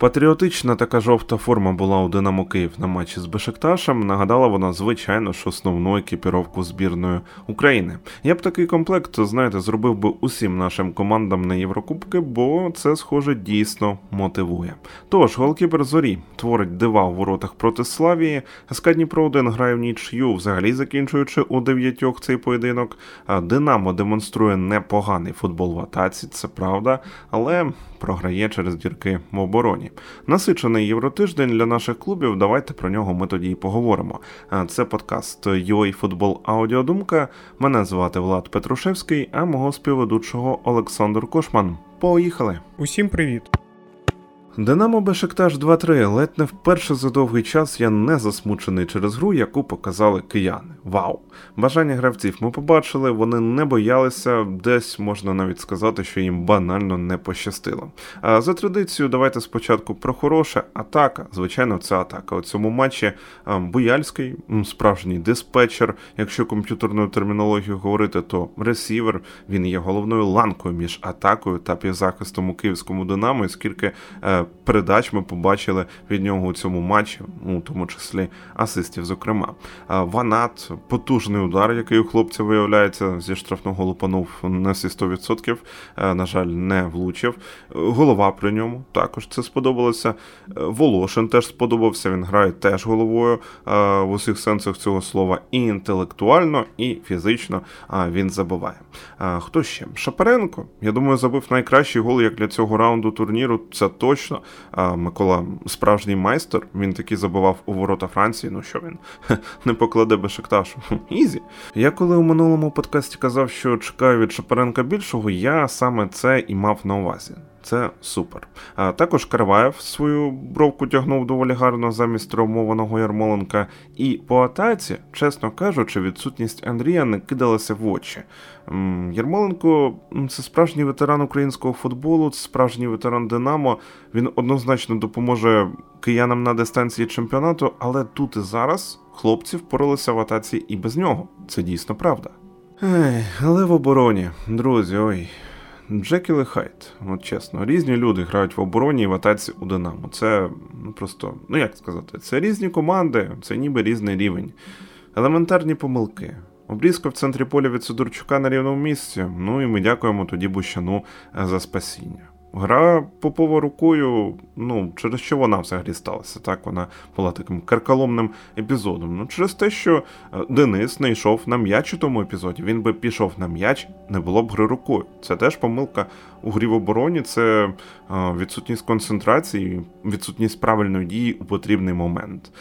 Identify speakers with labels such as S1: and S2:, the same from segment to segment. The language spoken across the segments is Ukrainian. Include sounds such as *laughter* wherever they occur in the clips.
S1: Патріотична така жовта форма була у Динамо Київ на матчі з Бешикташем. Нагадала вона, звичайно, ж основну екіпіровку збірної України. Я б такий комплект, знаєте, зробив би усім нашим командам на Єврокубки, бо це, схоже, дійсно мотивує. Тож, голкіпер зорі творить дива у воротах проти Славії. СК Дніпро 1 грає в нічю, взагалі закінчуючи у дев'ятьох цей поєдинок. Динамо демонструє непоганий футбол в атаці, це правда, але програє через дірки в обороні. Насичений євротиждень для наших клубів. Давайте про нього ми тоді і поговоримо. Це подкаст UA Аудіодумка. Мене звати Влад Петрушевський, а мого співведучого Олександр Кошман. Поїхали!
S2: Усім привіт!
S1: Динамо Бешикташ 2-3. Ледь не вперше за довгий час я не засмучений через гру, яку показали кияни. Вау! Бажання гравців ми побачили, вони не боялися, десь можна навіть сказати, що їм банально не пощастило. А за традицією, давайте спочатку про хороше. Атака. Звичайно, це атака. У цьому матчі Буяльський, справжній диспетчер. Якщо комп'ютерною термінологією говорити, то ресівер він є головною ланкою між атакою та півзахистом у київському Динамо, оскільки е, передач ми побачили від нього у цьому матчі, ну, у тому числі асистів, зокрема. Ванат, потужний удар, який у хлопця виявляється, зі штрафного лупанув на всі 100%, е, на жаль, не влучив. Голова при ньому також це сподобалося. Волошин теж сподобався. Він грає теж головою е, в усіх сенсах цього слова. І інтелектуально, і фізично він забиває. Хто ще? Шапаренко, я думаю, забив найкращий гол як для цього раунду турніру. Це точно точно. А Микола справжній майстер, він таки забував у ворота Франції. Ну що він не покладе Бешикташу. Ізі. Я коли у минулому подкасті казав, що чекаю від Шапаренка більшого, я саме це і мав на увазі. Це супер. А також Карваєв свою бровку тягнув доволі гарно замість травмованого Ярмоленка. І по атаці, чесно кажучи, відсутність Андрія не кидалася в очі. Ярмоленко це справжній ветеран українського футболу, справжній ветеран Динамо. Він однозначно допоможе киянам на дистанції чемпіонату, але тут і зараз хлопці впоралися в атаці і без нього. Це дійсно правда. Ей, Але в обороні, друзі, ой. Джекіл і Хайт, от чесно, різні люди грають в обороні і в атаці у Динамо. Це ну просто, ну як сказати, це різні команди, це ніби різний рівень. Елементарні помилки. Обрізка в центрі поля від Сидорчука на рівному місці. Ну і ми дякуємо тоді Бущану за спасіння. Гра Попова рукою, ну, через що вона взагалі сталася? Так, вона була таким карколомним епізодом. Ну, через те, що е, Денис не йшов на м'яч у тому епізоді. Він би пішов на м'яч, не було б гри рукою. Це теж помилка у грі в обороні, це е, відсутність концентрації, відсутність правильної дії у потрібний момент.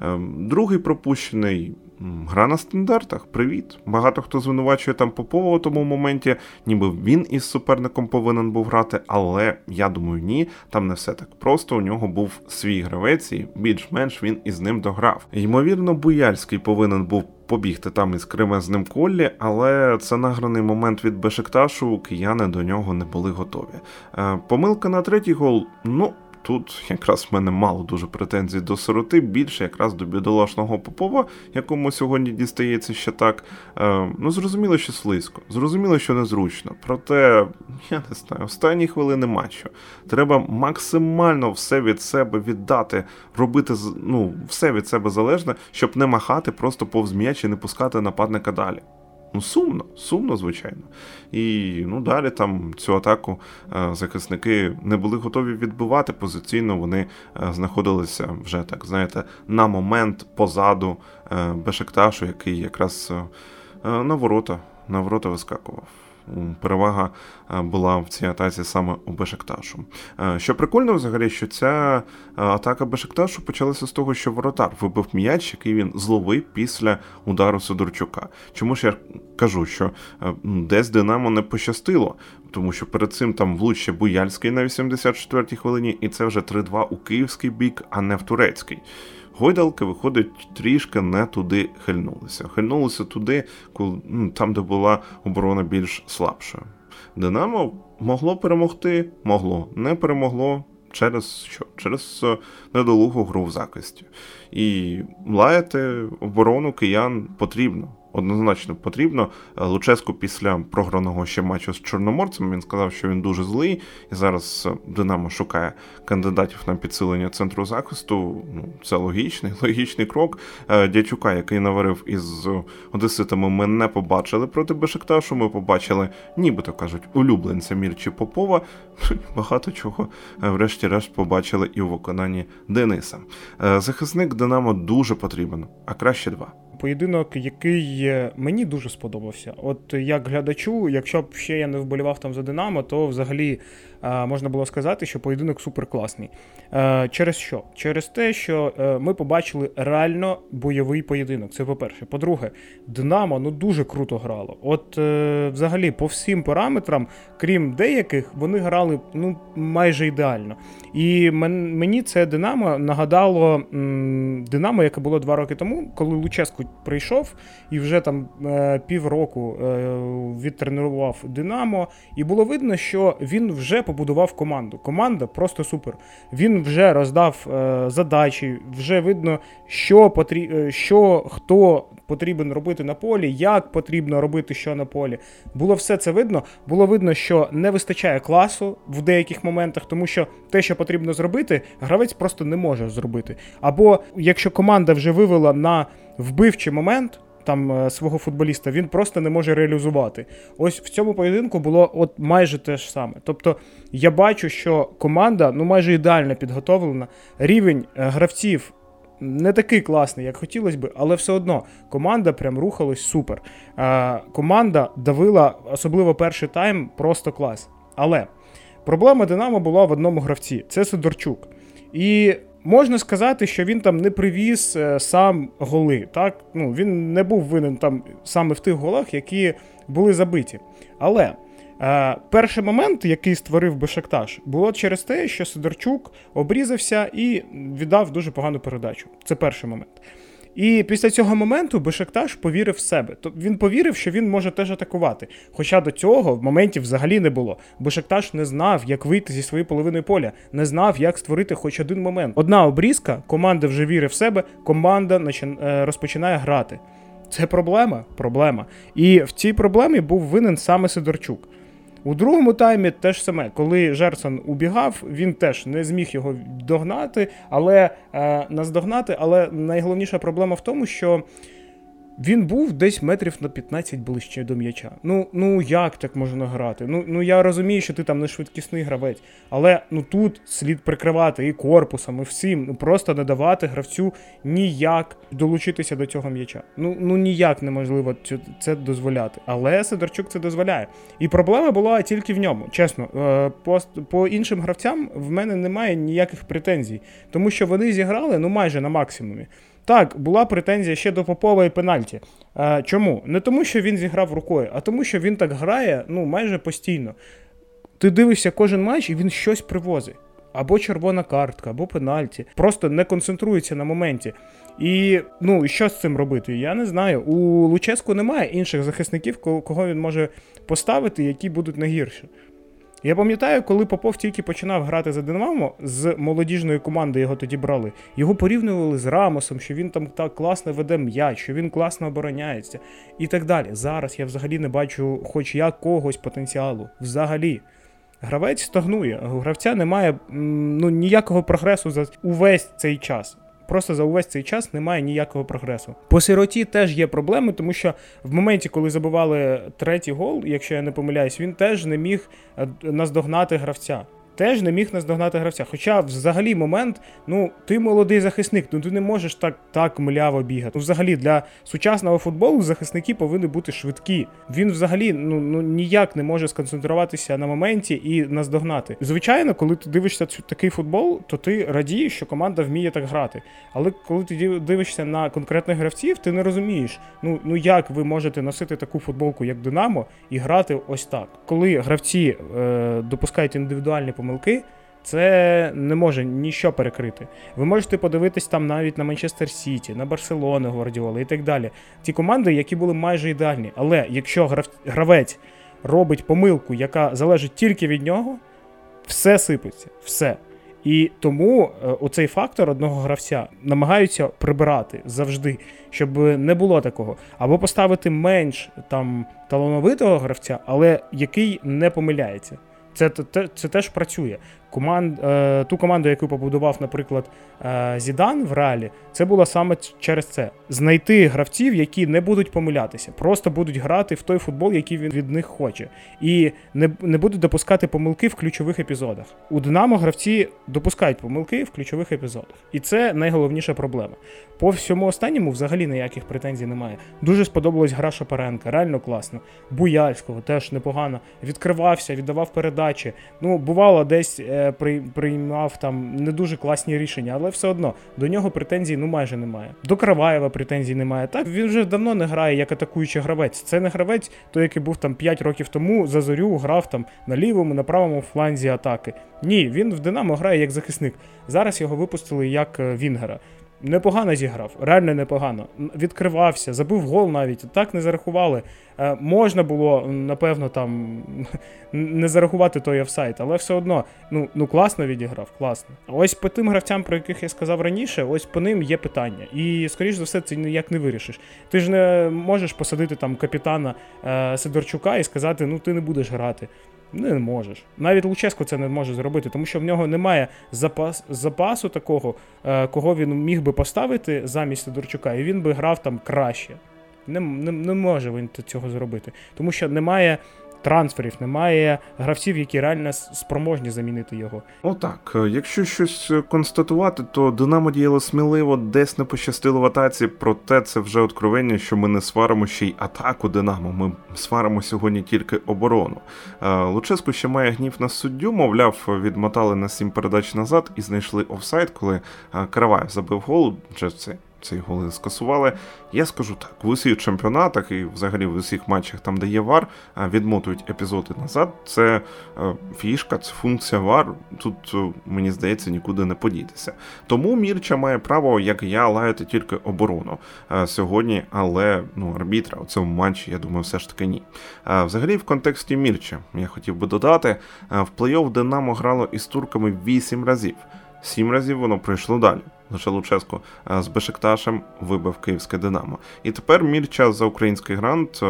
S1: Ем, другий пропущений Гра на стандартах, привіт. Багато хто звинувачує там Попова у тому моменті, ніби він із суперником повинен був грати, але я думаю, ні, там не все так просто. У нього був свій гравець, і більш-менш він із ним дограв. Ймовірно, Буяльський повинен був побігти там із кремезним коллі, але це награний момент від Бешикташу, кияни до нього не були готові. Е, помилка на третій гол, ну. Тут якраз в мене мало дуже претензій до сироти, більше якраз до бідолашного Попова, якому сьогодні дістається ще так. Е, ну, зрозуміло, що слизько, зрозуміло, що незручно. Проте, я не знаю, останні хвилини матчу. Треба максимально все від себе віддати, робити ну, все від себе залежне, щоб не махати просто повз м'яч і не пускати нападника далі. Ну, сумно, сумно, звичайно. І ну, далі там цю атаку е, захисники не були готові відбивати. Позиційно вони е, знаходилися вже так, знаєте, на момент позаду е, Бешекташу, який якраз на ворота, на ворота вискакував перевага е, була в цій атаці саме у Бешекташу. Е, що прикольно, взагалі, що ця е, атака Бешекташу почалася з того, що воротар вибив м'яч, який він зловив після удару Сидорчука. Чому ж я кажу, що десь Динамо не пощастило, тому що перед цим там влучше Буяльський на 84-й хвилині, і це вже 3-2 у київський бік, а не в турецький. Гойдалки, виходить, трішки не туди хильнулися. Хильнулися туди, коли, ну, там, де була оборона більш слабшою. Динамо могло перемогти, могло, не перемогло. Через що? Через е, недолугу гру в захисті. І лаяти оборону киян потрібно. Однозначно потрібно. Луческу після програного ще матчу з Чорноморцем він сказав, що він дуже злий, і зараз Динамо шукає кандидатів на підсилення центру захисту. Ну, це логічний, *laughs* логічний крок. Дячука, який наварив із Одеситами, ми не побачили проти Бешикташу. Ми побачили, нібито кажуть, улюбленця Мірчі Попова. Багато чого, врешті-решт, побачили і у виконанні Дениса. Захисник Динамо дуже потрібен, а краще два.
S2: Поєдинок, який мені дуже сподобався. От як глядачу, якщо б ще я не вболівав там за Динамо, то взагалі можна було сказати, що поєдинок суперкласний. Через що? Через те, що е, ми побачили реально бойовий поєдинок. Це по-перше. По-друге, Динамо ну дуже круто грало. От е, взагалі, по всім параметрам, крім деяких, вони грали ну майже ідеально. І мені це Динамо нагадало Динамо, яке було два роки тому, коли Луческу прийшов і вже там е, півроку відтренував Динамо, і було видно, що він вже побудував команду. Команда просто супер. Він вже роздав е, задачі, вже видно, що потрі... Е, що хто потрібен робити на полі, як потрібно робити що на полі. Було все це видно. Було видно, що не вистачає класу в деяких моментах, тому що те, що потрібно зробити, гравець просто не може зробити. Або якщо команда вже вивела на вбивчий момент там е, свого футболіста, він просто не може реалізувати. Ось в цьому поєдинку було от майже те ж саме. Тобто я бачу, що команда ну майже ідеально підготовлена. Рівень е, гравців. Не такий класний, як хотілося би, але все одно команда прям рухалась супер. Е, команда давила, особливо перший тайм, просто клас. Але проблема Динамо була в одному гравці це Сидорчук. І Можна сказати, що він там не привіз е, сам голи. Так? Ну, Він не був винен там саме в тих голах, які були забиті. Але е, перший момент, який створив Бешакташ, було через те, що Сидорчук обрізався і віддав дуже погану передачу. Це перший момент. І після цього моменту Бешектаж повірив в себе. Тобто він повірив, що він може теж атакувати. Хоча до цього в моменті взагалі не було. Бешектаж не знав, як вийти зі своєї половини поля, не знав, як створити хоч один момент. Одна обрізка, команда вже вірить в себе, команда е, розпочинає грати. Це проблема? Проблема. І в цій проблемі був винен саме Сидорчук. У другому таймі теж саме, коли Жерсон убігав, він теж не зміг його догнати, але е, наздогнати. Але найголовніша проблема в тому, що він був десь метрів на 15 ближче до м'яча. Ну ну як так можна грати? Ну ну я розумію, що ти там не швидкісний гравець, але ну тут слід прикривати і корпусом, і всім. Ну просто не давати гравцю ніяк долучитися до цього м'яча. Ну ну ніяк неможливо це дозволяти. Але Сидорчук це дозволяє. І проблема була тільки в ньому. Чесно, е, по, по іншим гравцям в мене немає ніяких претензій, тому що вони зіграли ну майже на максимумі. Так, була претензія ще до Попова і пенальті. А, Чому? Не тому, що він зіграв рукою, а тому, що він так грає ну, майже постійно. Ти дивишся кожен матч і він щось привозить. Або червона картка, або пенальті. Просто не концентрується на моменті. І ну, що з цим робити? Я не знаю. У Луческу немає інших захисників, кого він може поставити, які будуть найгірші. Я пам'ятаю, коли Попов тільки починав грати за Динамо, з молодіжної команди його тоді брали. Його порівнювали з Рамосом, що він там так класно веде м'яч, що він класно обороняється і так далі. Зараз я взагалі не бачу хоч якогось потенціалу. Взагалі. Гравець стагнує, у гравця немає ну, ніякого прогресу за увесь цей час. Просто за увесь цей час немає ніякого прогресу. По сироті теж є проблеми, тому що в моменті, коли забивали третій гол, якщо я не помиляюсь, він теж не міг е, наздогнати гравця теж не міг наздогнати гравця. Хоча, взагалі, момент, ну, ти молодий захисник, ну ти не можеш так так мляво бігати. Ну, взагалі, для сучасного футболу захисники повинні бути швидкі. Він взагалі ну, ну ніяк не може сконцентруватися на моменті і наздогнати. Звичайно, коли ти дивишся цю такий футбол, то ти радієш, що команда вміє так грати. Але коли ти дивишся на конкретних гравців, ти не розумієш, ну ну як ви можете носити таку футболку, як Динамо, і грати ось так. Коли гравці е, допускають індивідуальні помилки, помилки, це не може ніщо перекрити. Ви можете подивитись там навіть на Манчестер Сіті, на Барселону Гвардіоли і так далі. Ті команди, які були майже ідеальні. Але якщо гравець робить помилку, яка залежить тільки від нього, все сипеться, все. І тому е, оцей фактор одного гравця намагаються прибирати завжди, щоб не було такого. Або поставити менш там талановитого гравця, але який не помиляється. Це це, це теж працює. Команд, е, Ту команду, яку побудував, наприклад, е, Зідан в реалі, це було саме через це: знайти гравців, які не будуть помилятися, просто будуть грати в той футбол, який він від них хоче, і не не будуть допускати помилки в ключових епізодах. У Динамо гравці допускають помилки в ключових епізодах, і це найголовніша проблема. По всьому останньому взагалі ніяких претензій немає. Дуже сподобалась гра Шапаренка, реально класно. Буяльського теж непогано. Відкривався, віддавав передачі. Ну, бувало, десь е, приймав там не дуже класні рішення, але все одно до нього претензій ну майже немає. До Краваєва претензій немає. Так він вже давно не грає як атакуючий гравець. Це не гравець, той, який був там 5 років тому, за зорю грав там на лівому, на правому фланзі атаки. Ні, він в Динамо грає як захисник. Зараз його випустили як е, Вінгера. Непогано зіграв, реально непогано. Відкривався, забив гол навіть. Так не зарахували. Е, можна було, напевно, там *laughs* не зарахувати той офсайт, але все одно ну ну класно відіграв, класно. Ось по тим гравцям, про яких я сказав раніше, ось по ним є питання. І, скоріш за все, це ніяк не вирішиш. Ти ж не можеш посадити там капітана е, Сидорчука і сказати, ну ти не будеш грати. Не можеш. Навіть Луческо це не може зробити, тому що в нього немає запас, запасу такого, е, кого він міг би поставити замість Сидорчука, і він би грав там краще. Не, не, не може він цього зробити. Тому що немає трансферів, немає гравців, які реально спроможні замінити його.
S1: Отак, е, якщо щось е, констатувати, то Динамо діяло сміливо, десь не пощастило в атаці, проте це вже откровення, що ми не сваримо ще й атаку Динамо. Ми сваримо сьогодні тільки оборону. Е, Луческу ще має гнів на суддю, мовляв, відмотали на сім передач назад і знайшли офсайд, коли Караваєв забив гол. Це цей гол скасували. Я скажу так: в усіх чемпіонатах і взагалі в усіх матчах, там де є вар, відмотують епізоди назад. Це е, фішка, це функція вар. Тут е, мені здається нікуди не подітися. Тому Мірча має право, як я, лаяти тільки оборону е, сьогодні, але ну арбітра у цьому матчі, я думаю, все ж таки ні. Взагалі, в контексті Мірча я хотів би додати, в плей-офф Динамо грало із турками 8 разів. Сім разів воно пройшло далі. Лише Луческо з Бешикташем вибив київське Динамо. І тепер мір час за український грант.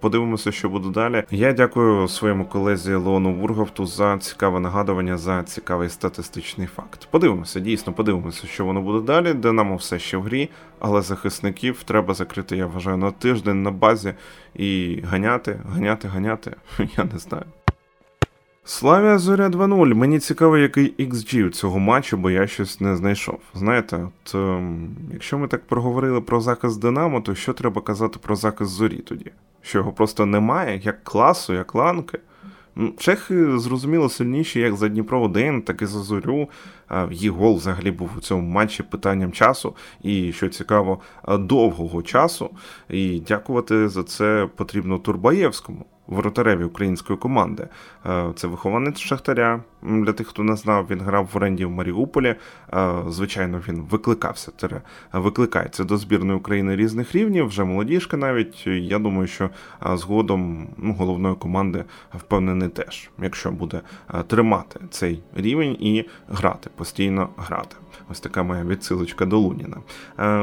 S1: Подивимося, що буде далі. Я дякую своєму колезі Леону Вурговту за цікаве нагадування, за цікавий статистичний факт. Подивимося, дійсно, подивимося, що воно буде далі. Динамо все ще в грі, але захисників треба закрити, я вважаю, на тиждень на базі і ганяти, ганяти, ганяти. *laughs* Я не знаю. Славія Зоря 2-0. Мені цікаво, який XG у цього матчу, бо я щось не знайшов. Знаєте, от ем, якщо ми так проговорили про захист Динамо, то що треба казати про захист зорі тоді? Що його просто немає, як класу, як ланки. Чехи зрозуміло сильніші як за Дніпро 1, так і за зорю. Їх гол взагалі був у цьому матчі питанням часу, і що цікаво, довгого часу. І дякувати за це потрібно Турбаєвському воротареві української команди. Е, це вихованець Шахтаря. Для тих, хто не знав, він грав в оренді в Маріуполі. Е, звичайно, він викликався, викликається до збірної України різних рівнів, вже молодіжка навіть. Я думаю, що е, згодом ну, головної команди впевнений теж, якщо буде тримати цей рівень і грати, постійно грати. Ось така моя відсилочка до Луніна.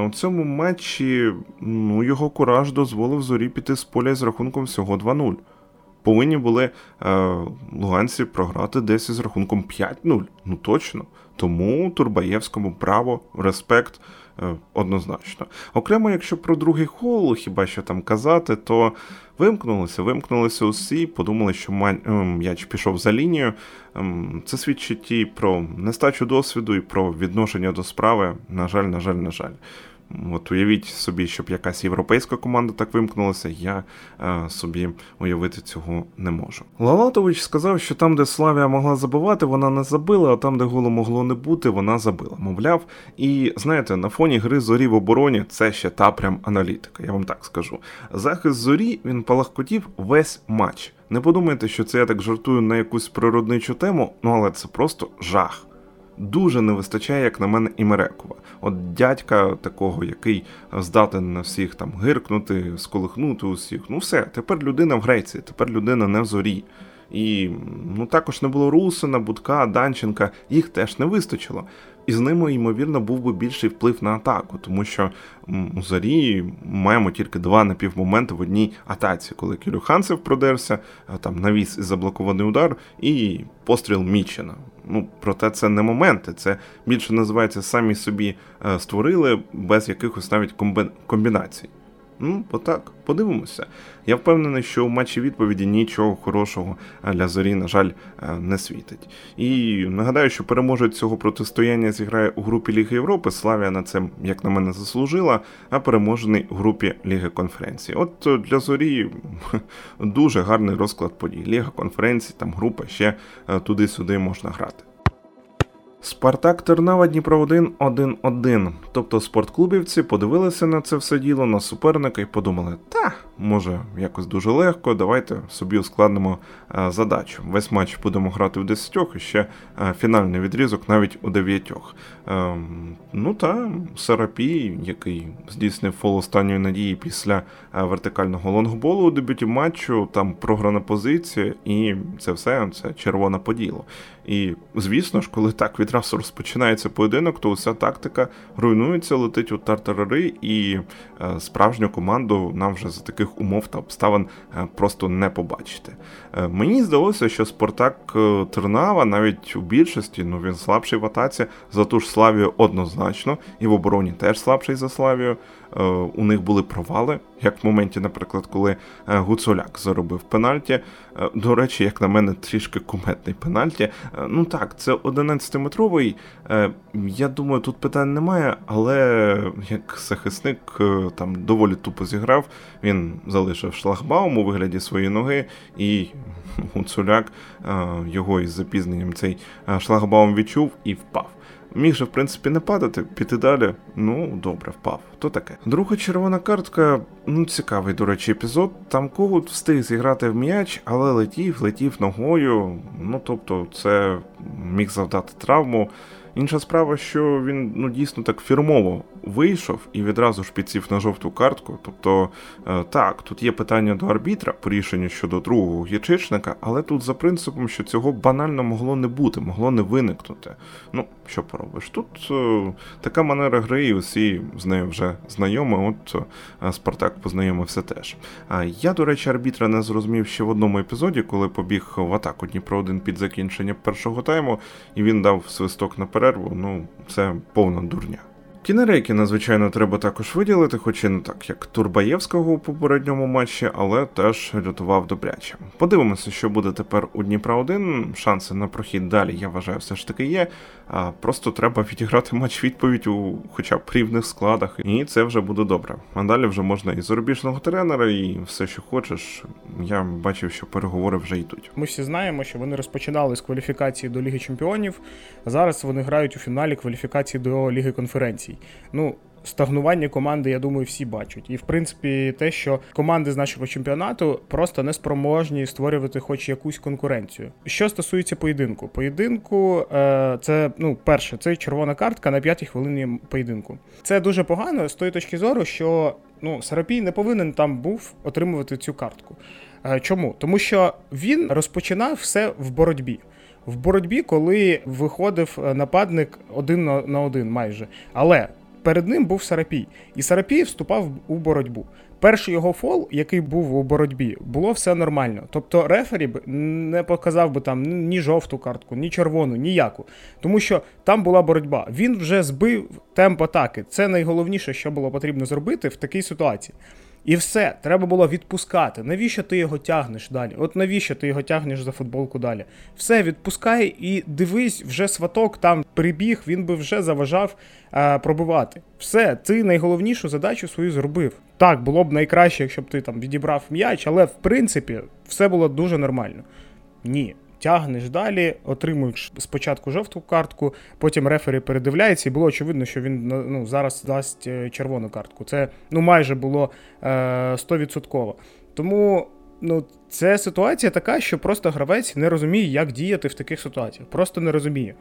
S1: У цьому матчі ну, його кураж дозволив зорі піти з поля з рахунком всього 2-0 повинні були е, луганці програти десь із рахунком 5-0. Ну точно. Тому Турбаєвському право, респект е, однозначно. Окремо, якщо про другий хол, хіба що там казати, то вимкнулися, вимкнулися усі, подумали, що е, м'яч пішов за лінію. Ем, це свідчить і про нестачу досвіду, і про відношення до справи. На жаль, на жаль, на жаль. От уявіть собі, щоб якась європейська команда так вимкнулася, я е, собі уявити цього не можу. Лалатович сказав, що там, де Славія могла забивати, вона не забила, а там, де голу могло не бути, вона забила. Мовляв, і знаєте, на фоні гри зорі в обороні це ще та прям аналітика, я вам так скажу. Захист зорі він палахкотів весь матч. Не подумайте, що це я так жартую на якусь природничу тему, ну але це просто жах дуже не вистачає, як на мене, і Мерекова. От дядька такого, який здатен на всіх там гиркнути, сколихнути усіх. Ну все, тепер людина в Греції, тепер людина не в зорі. І ну також не було Русина, Будка, Данченка, їх теж не вистачило. І з ними, ймовірно, був би більший вплив на атаку, тому що у зарі маємо тільки два напівмоменти в одній атаці, коли Кілюханцев продерся, там навіс і заблокований удар, і постріл Мічена. Ну, проте це не моменти, це більше називається самі собі е, створили без якихось навіть комбінацій. Ну, отак, подивимося. Я впевнений, що у матчі відповіді нічого хорошого для зорі, на жаль, е, не світить. І нагадаю, що переможець цього протистояння зіграє у групі Ліги Європи. Славія на це, як на мене, заслужила, а переможений у групі Ліги конференції. От е, для зорі *laughs* дуже гарний розклад подій. Ліга конференції, там група ще е, туди-сюди можна грати. Спартак Тернава Дніпро 1 1-1. Тобто спортклубівці подивилися на це все діло на суперника і подумали, та може якось дуже легко, давайте собі ускладнимо е, задачу. Весь матч будемо грати в 10 і ще е, фінальний відрізок навіть у 9. Е, ну та Сарапій, який здійснив фол останньої надії після вертикального лонгболу у дебюті матчу, там програна позиція, і це все це червона поділо. І звісно ж, коли так відразу розпочинається поєдинок, то уся тактика руйнується, летить у тартарари, і е, справжню команду нам вже за таких умов та обставин е, просто не побачити. Е, мені здалося, що Спартак Тернава навіть у більшості, ну він слабший в атаці, за ту ж Славію однозначно, і в обороні теж слабший за Славію. Е, у них були провали, як в моменті, наприклад, коли е, Гуцуляк заробив пенальті. Е, до речі, як на мене, трішки куметний пенальті. Ну так, це 11-метровий. Я думаю, тут питань немає, але як захисник там доволі тупо зіграв, він залишив шлагбаум у вигляді своєї ноги, і Гуцуляк його із запізненням цей шлагбаум відчув і впав. Міг же, в принципі, не падати, піти далі. Ну, добре, впав. То таке. Друга червона картка, ну, цікавий, до речі, епізод. Там Когут встиг зіграти в м'яч, але летів, летів ногою. Ну, тобто, це міг завдати травму. Інша справа, що він ну дійсно так фірмово вийшов і відразу ж підсів на жовту картку. Тобто, е, так, тут є питання до арбітра по рішенню щодо другого гірчичника, але тут за принципом, що цього банально могло не бути, могло не виникнути. Ну, що поробиш? Тут е, така манера гри, і усі з нею вже знайомі. От е, Спартак познайомився теж. А я, до речі, арбітра не зрозумів ще в одному епізоді, коли побіг в атаку Дніпро один під закінчення першого тайму, і він дав свисток на перерву. Ну, це повна дурня. Кінерейки, надзвичайно, треба також виділити, хоч і не так, як Турбаєвського у попередньому матчі, але теж рятував добряче. Подивимося, що буде тепер у Дніпра 1 Шанси на прохід далі, я вважаю, все ж таки є. А Просто треба відіграти матч відповідь у хоча б рівних складах, і це вже буде добре. А далі вже можна і зарубіжного тренера, і все, що хочеш. Я бачив, що переговори вже йдуть.
S2: Ми всі знаємо, що вони розпочинали з кваліфікації до Ліги Чемпіонів. Зараз вони грають у фіналі кваліфікації до Ліги конференцій. Ну, Стагнування команди, я думаю, всі бачать. І в принципі, те, що команди з нашого чемпіонату просто не спроможні створювати хоч якусь конкуренцію. Що стосується поєдинку, поєдинку е, це ну, перше, це червона картка на п'ятій хвилині поєдинку. Це дуже погано з тої точки зору, що ну, Сарапій не повинен там був отримувати цю картку. Е, чому? Тому що він розпочинав все в боротьбі. В боротьбі, коли виходив нападник один на один майже. Але перед ним був Сарапій, і Сарапій вступав у боротьбу. Перший його фол, який був у боротьбі, було все нормально. Тобто рефері б не показав би там ні жовту картку, ні червону, ніяку. Тому що там була боротьба. Він вже збив темп атаки. Це найголовніше, що було потрібно зробити в такій ситуації. І все, треба було відпускати. Навіщо ти його тягнеш далі? От навіщо ти його тягнеш за футболку далі? Все, відпускай і дивись, вже сваток там прибіг, він би вже заважав а, пробивати. Все, ти найголовнішу задачу свою зробив. Так, було б найкраще, якщо б ти там відібрав м'яч, але в принципі все було дуже нормально. Ні тягнеш далі, отримуєш спочатку жовту картку, потім рефері передивляється, і було очевидно, що він ну, зараз дасть е, червону картку. Це ну, майже було е, 100%. Тому ну, це ситуація така, що просто гравець не розуміє, як діяти в таких ситуаціях. Просто не розуміє.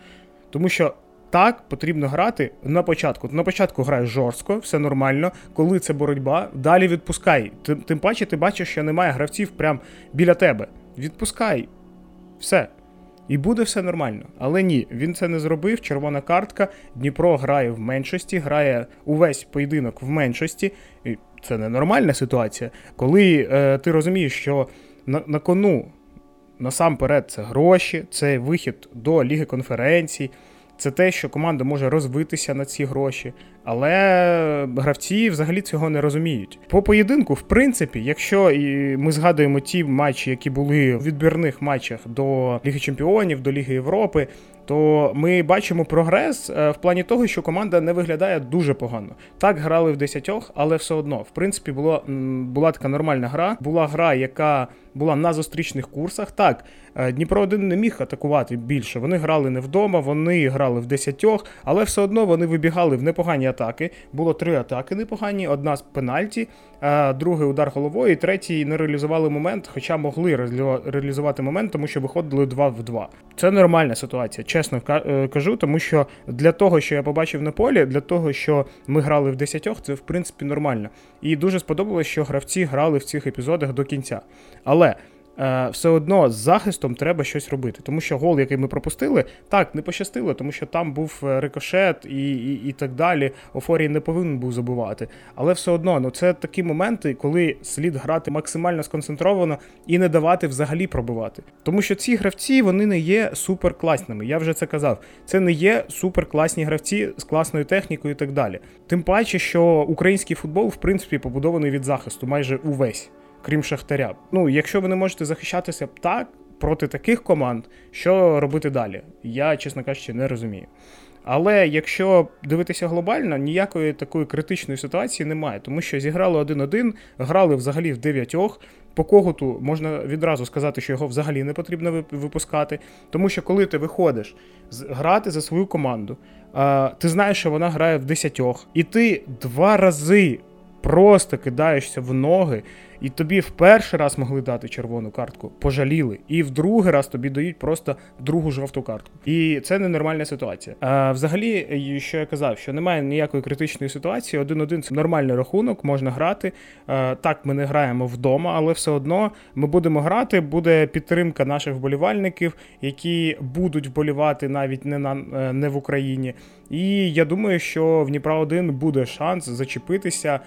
S2: Тому що. Так, потрібно грати на початку. На початку граєш жорстко, все нормально. Коли це боротьба, далі відпускай. Тим, тим паче, ти бачиш, що немає гравців прямо біля тебе. Відпускай, Все. І буде все нормально. Але ні, він це не зробив. Червона картка. Дніпро грає в меншості, грає увесь поєдинок в меншості. І це ненормальна ситуація. Коли е, ти розумієш, що на, на кону насамперед це гроші, це вихід до Ліги конференцій, це те, що команда може розвитися на ці гроші. Але гравці взагалі цього не розуміють. По поєдинку, в принципі, якщо і ми згадуємо ті матчі, які були в відбірних матчах до Ліги Чемпіонів, до Ліги Європи, то ми бачимо прогрес е, в плані того, що команда не виглядає дуже погано. Так грали в десятьох, але все одно, в принципі, було, була така нормальна гра. Була гра, яка була на зустрічних курсах. Так, е, Дніпро 1 не міг атакувати більше. Вони грали не вдома, вони грали в десятьох, але все одно вони вибігали в непогані атаки. Було три атаки непогані: одна з пенальті, е, другий удар головою, і третій не реалізували момент, хоча могли реалізувати момент, тому що виходили два в два. Це нормальна ситуація, чесно е, кажу, тому що для того, що я побачив на полі, для того, що ми грали в десятьох, це в принципі нормально. І дуже сподобалось, що гравці грали в цих епізодах до кінця. Але Е, все одно з захистом треба щось робити. Тому що гол, який ми пропустили, так, не пощастило, тому що там був е, рикошет і і, і так далі. Офорій не повинен був забувати. Але все одно, ну це такі моменти, коли слід грати максимально сконцентровано і не давати взагалі пробивати. Тому що ці гравці вони не є суперкласними. Я вже це казав. Це не є суперкласні гравці з класною технікою і так далі. Тим паче, що український футбол, в принципі, побудований від захисту майже увесь крім Шахтаря. Ну, якщо ви не можете захищатися так проти таких команд, що робити далі? Я, чесно кажучи, не розумію. Але якщо дивитися глобально, ніякої такої критичної ситуації немає, тому що зіграли 1-1, грали взагалі в дев'ятьох. По когуту можна відразу сказати, що його взагалі не потрібно випускати. Тому що коли ти виходиш грати за свою команду, ти знаєш, що вона грає в десятьох, і ти два рази просто кидаєшся в ноги і тобі в перший раз могли дати червону картку, пожаліли, і в другий раз тобі дають просто другу жовту картку. І це ненормальна ситуація. А взагалі, що я казав, що немає ніякої критичної ситуації. Один-один це нормальний рахунок, можна грати. А, так, ми не граємо вдома, але все одно ми будемо грати. Буде підтримка наших вболівальників, які будуть вболівати навіть не на не в Україні. І я думаю, що в Дніпра 1 буде шанс зачепитися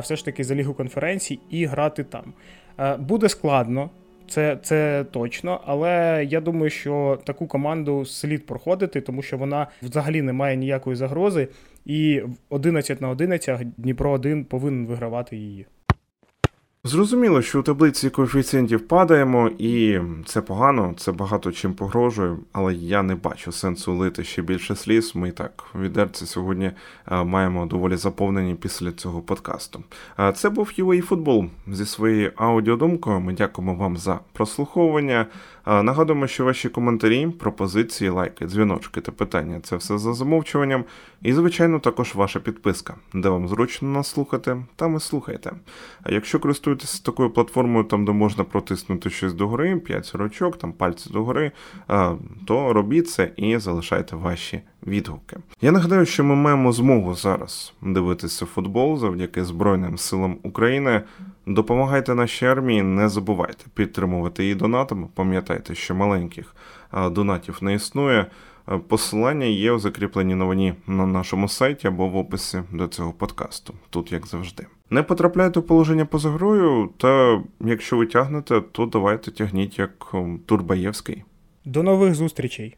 S2: все ж таки за лігу конференцій і грати грати там. Е, буде складно, це це точно, але я думаю, що таку команду слід проходити, тому що вона взагалі не має ніякої загрози, і 11 на 11 Дніпро 1 повинен вигравати її.
S1: Зрозуміло, що у таблиці коефіцієнтів падаємо, і це погано, це багато чим погрожує, але я не бачу сенсу лити ще більше сліз. Ми так відерці сьогодні е, маємо доволі заповнені після цього подкасту. Це був UA Футбол зі своєю аудіодумкою. Ми дякуємо вам за прослуховування. Нагадуємо, що ваші коментарі, пропозиції, лайки, дзвіночки та питання це все за замовчуванням. І, звичайно, також ваша підписка, де вам зручно нас слухати, там і слухайте. А якщо користуєтеся такою платформою, там де можна протиснути щось догори, 5 сорочок, там пальці догори, то робіть це і залишайте ваші відгуки. Я нагадаю, що ми маємо змогу зараз дивитися футбол завдяки Збройним силам України. Допомагайте нашій армії, не забувайте підтримувати її донатами. Пам'ятайте, що маленьких донатів не існує. Посилання є у закріпленій новині на нашому сайті або в описі до цього подкасту. Тут як завжди. Не потрапляйте у положення поза грою, та якщо ви тягнете, то давайте тягніть як Турбаєвський.
S2: До нових зустрічей!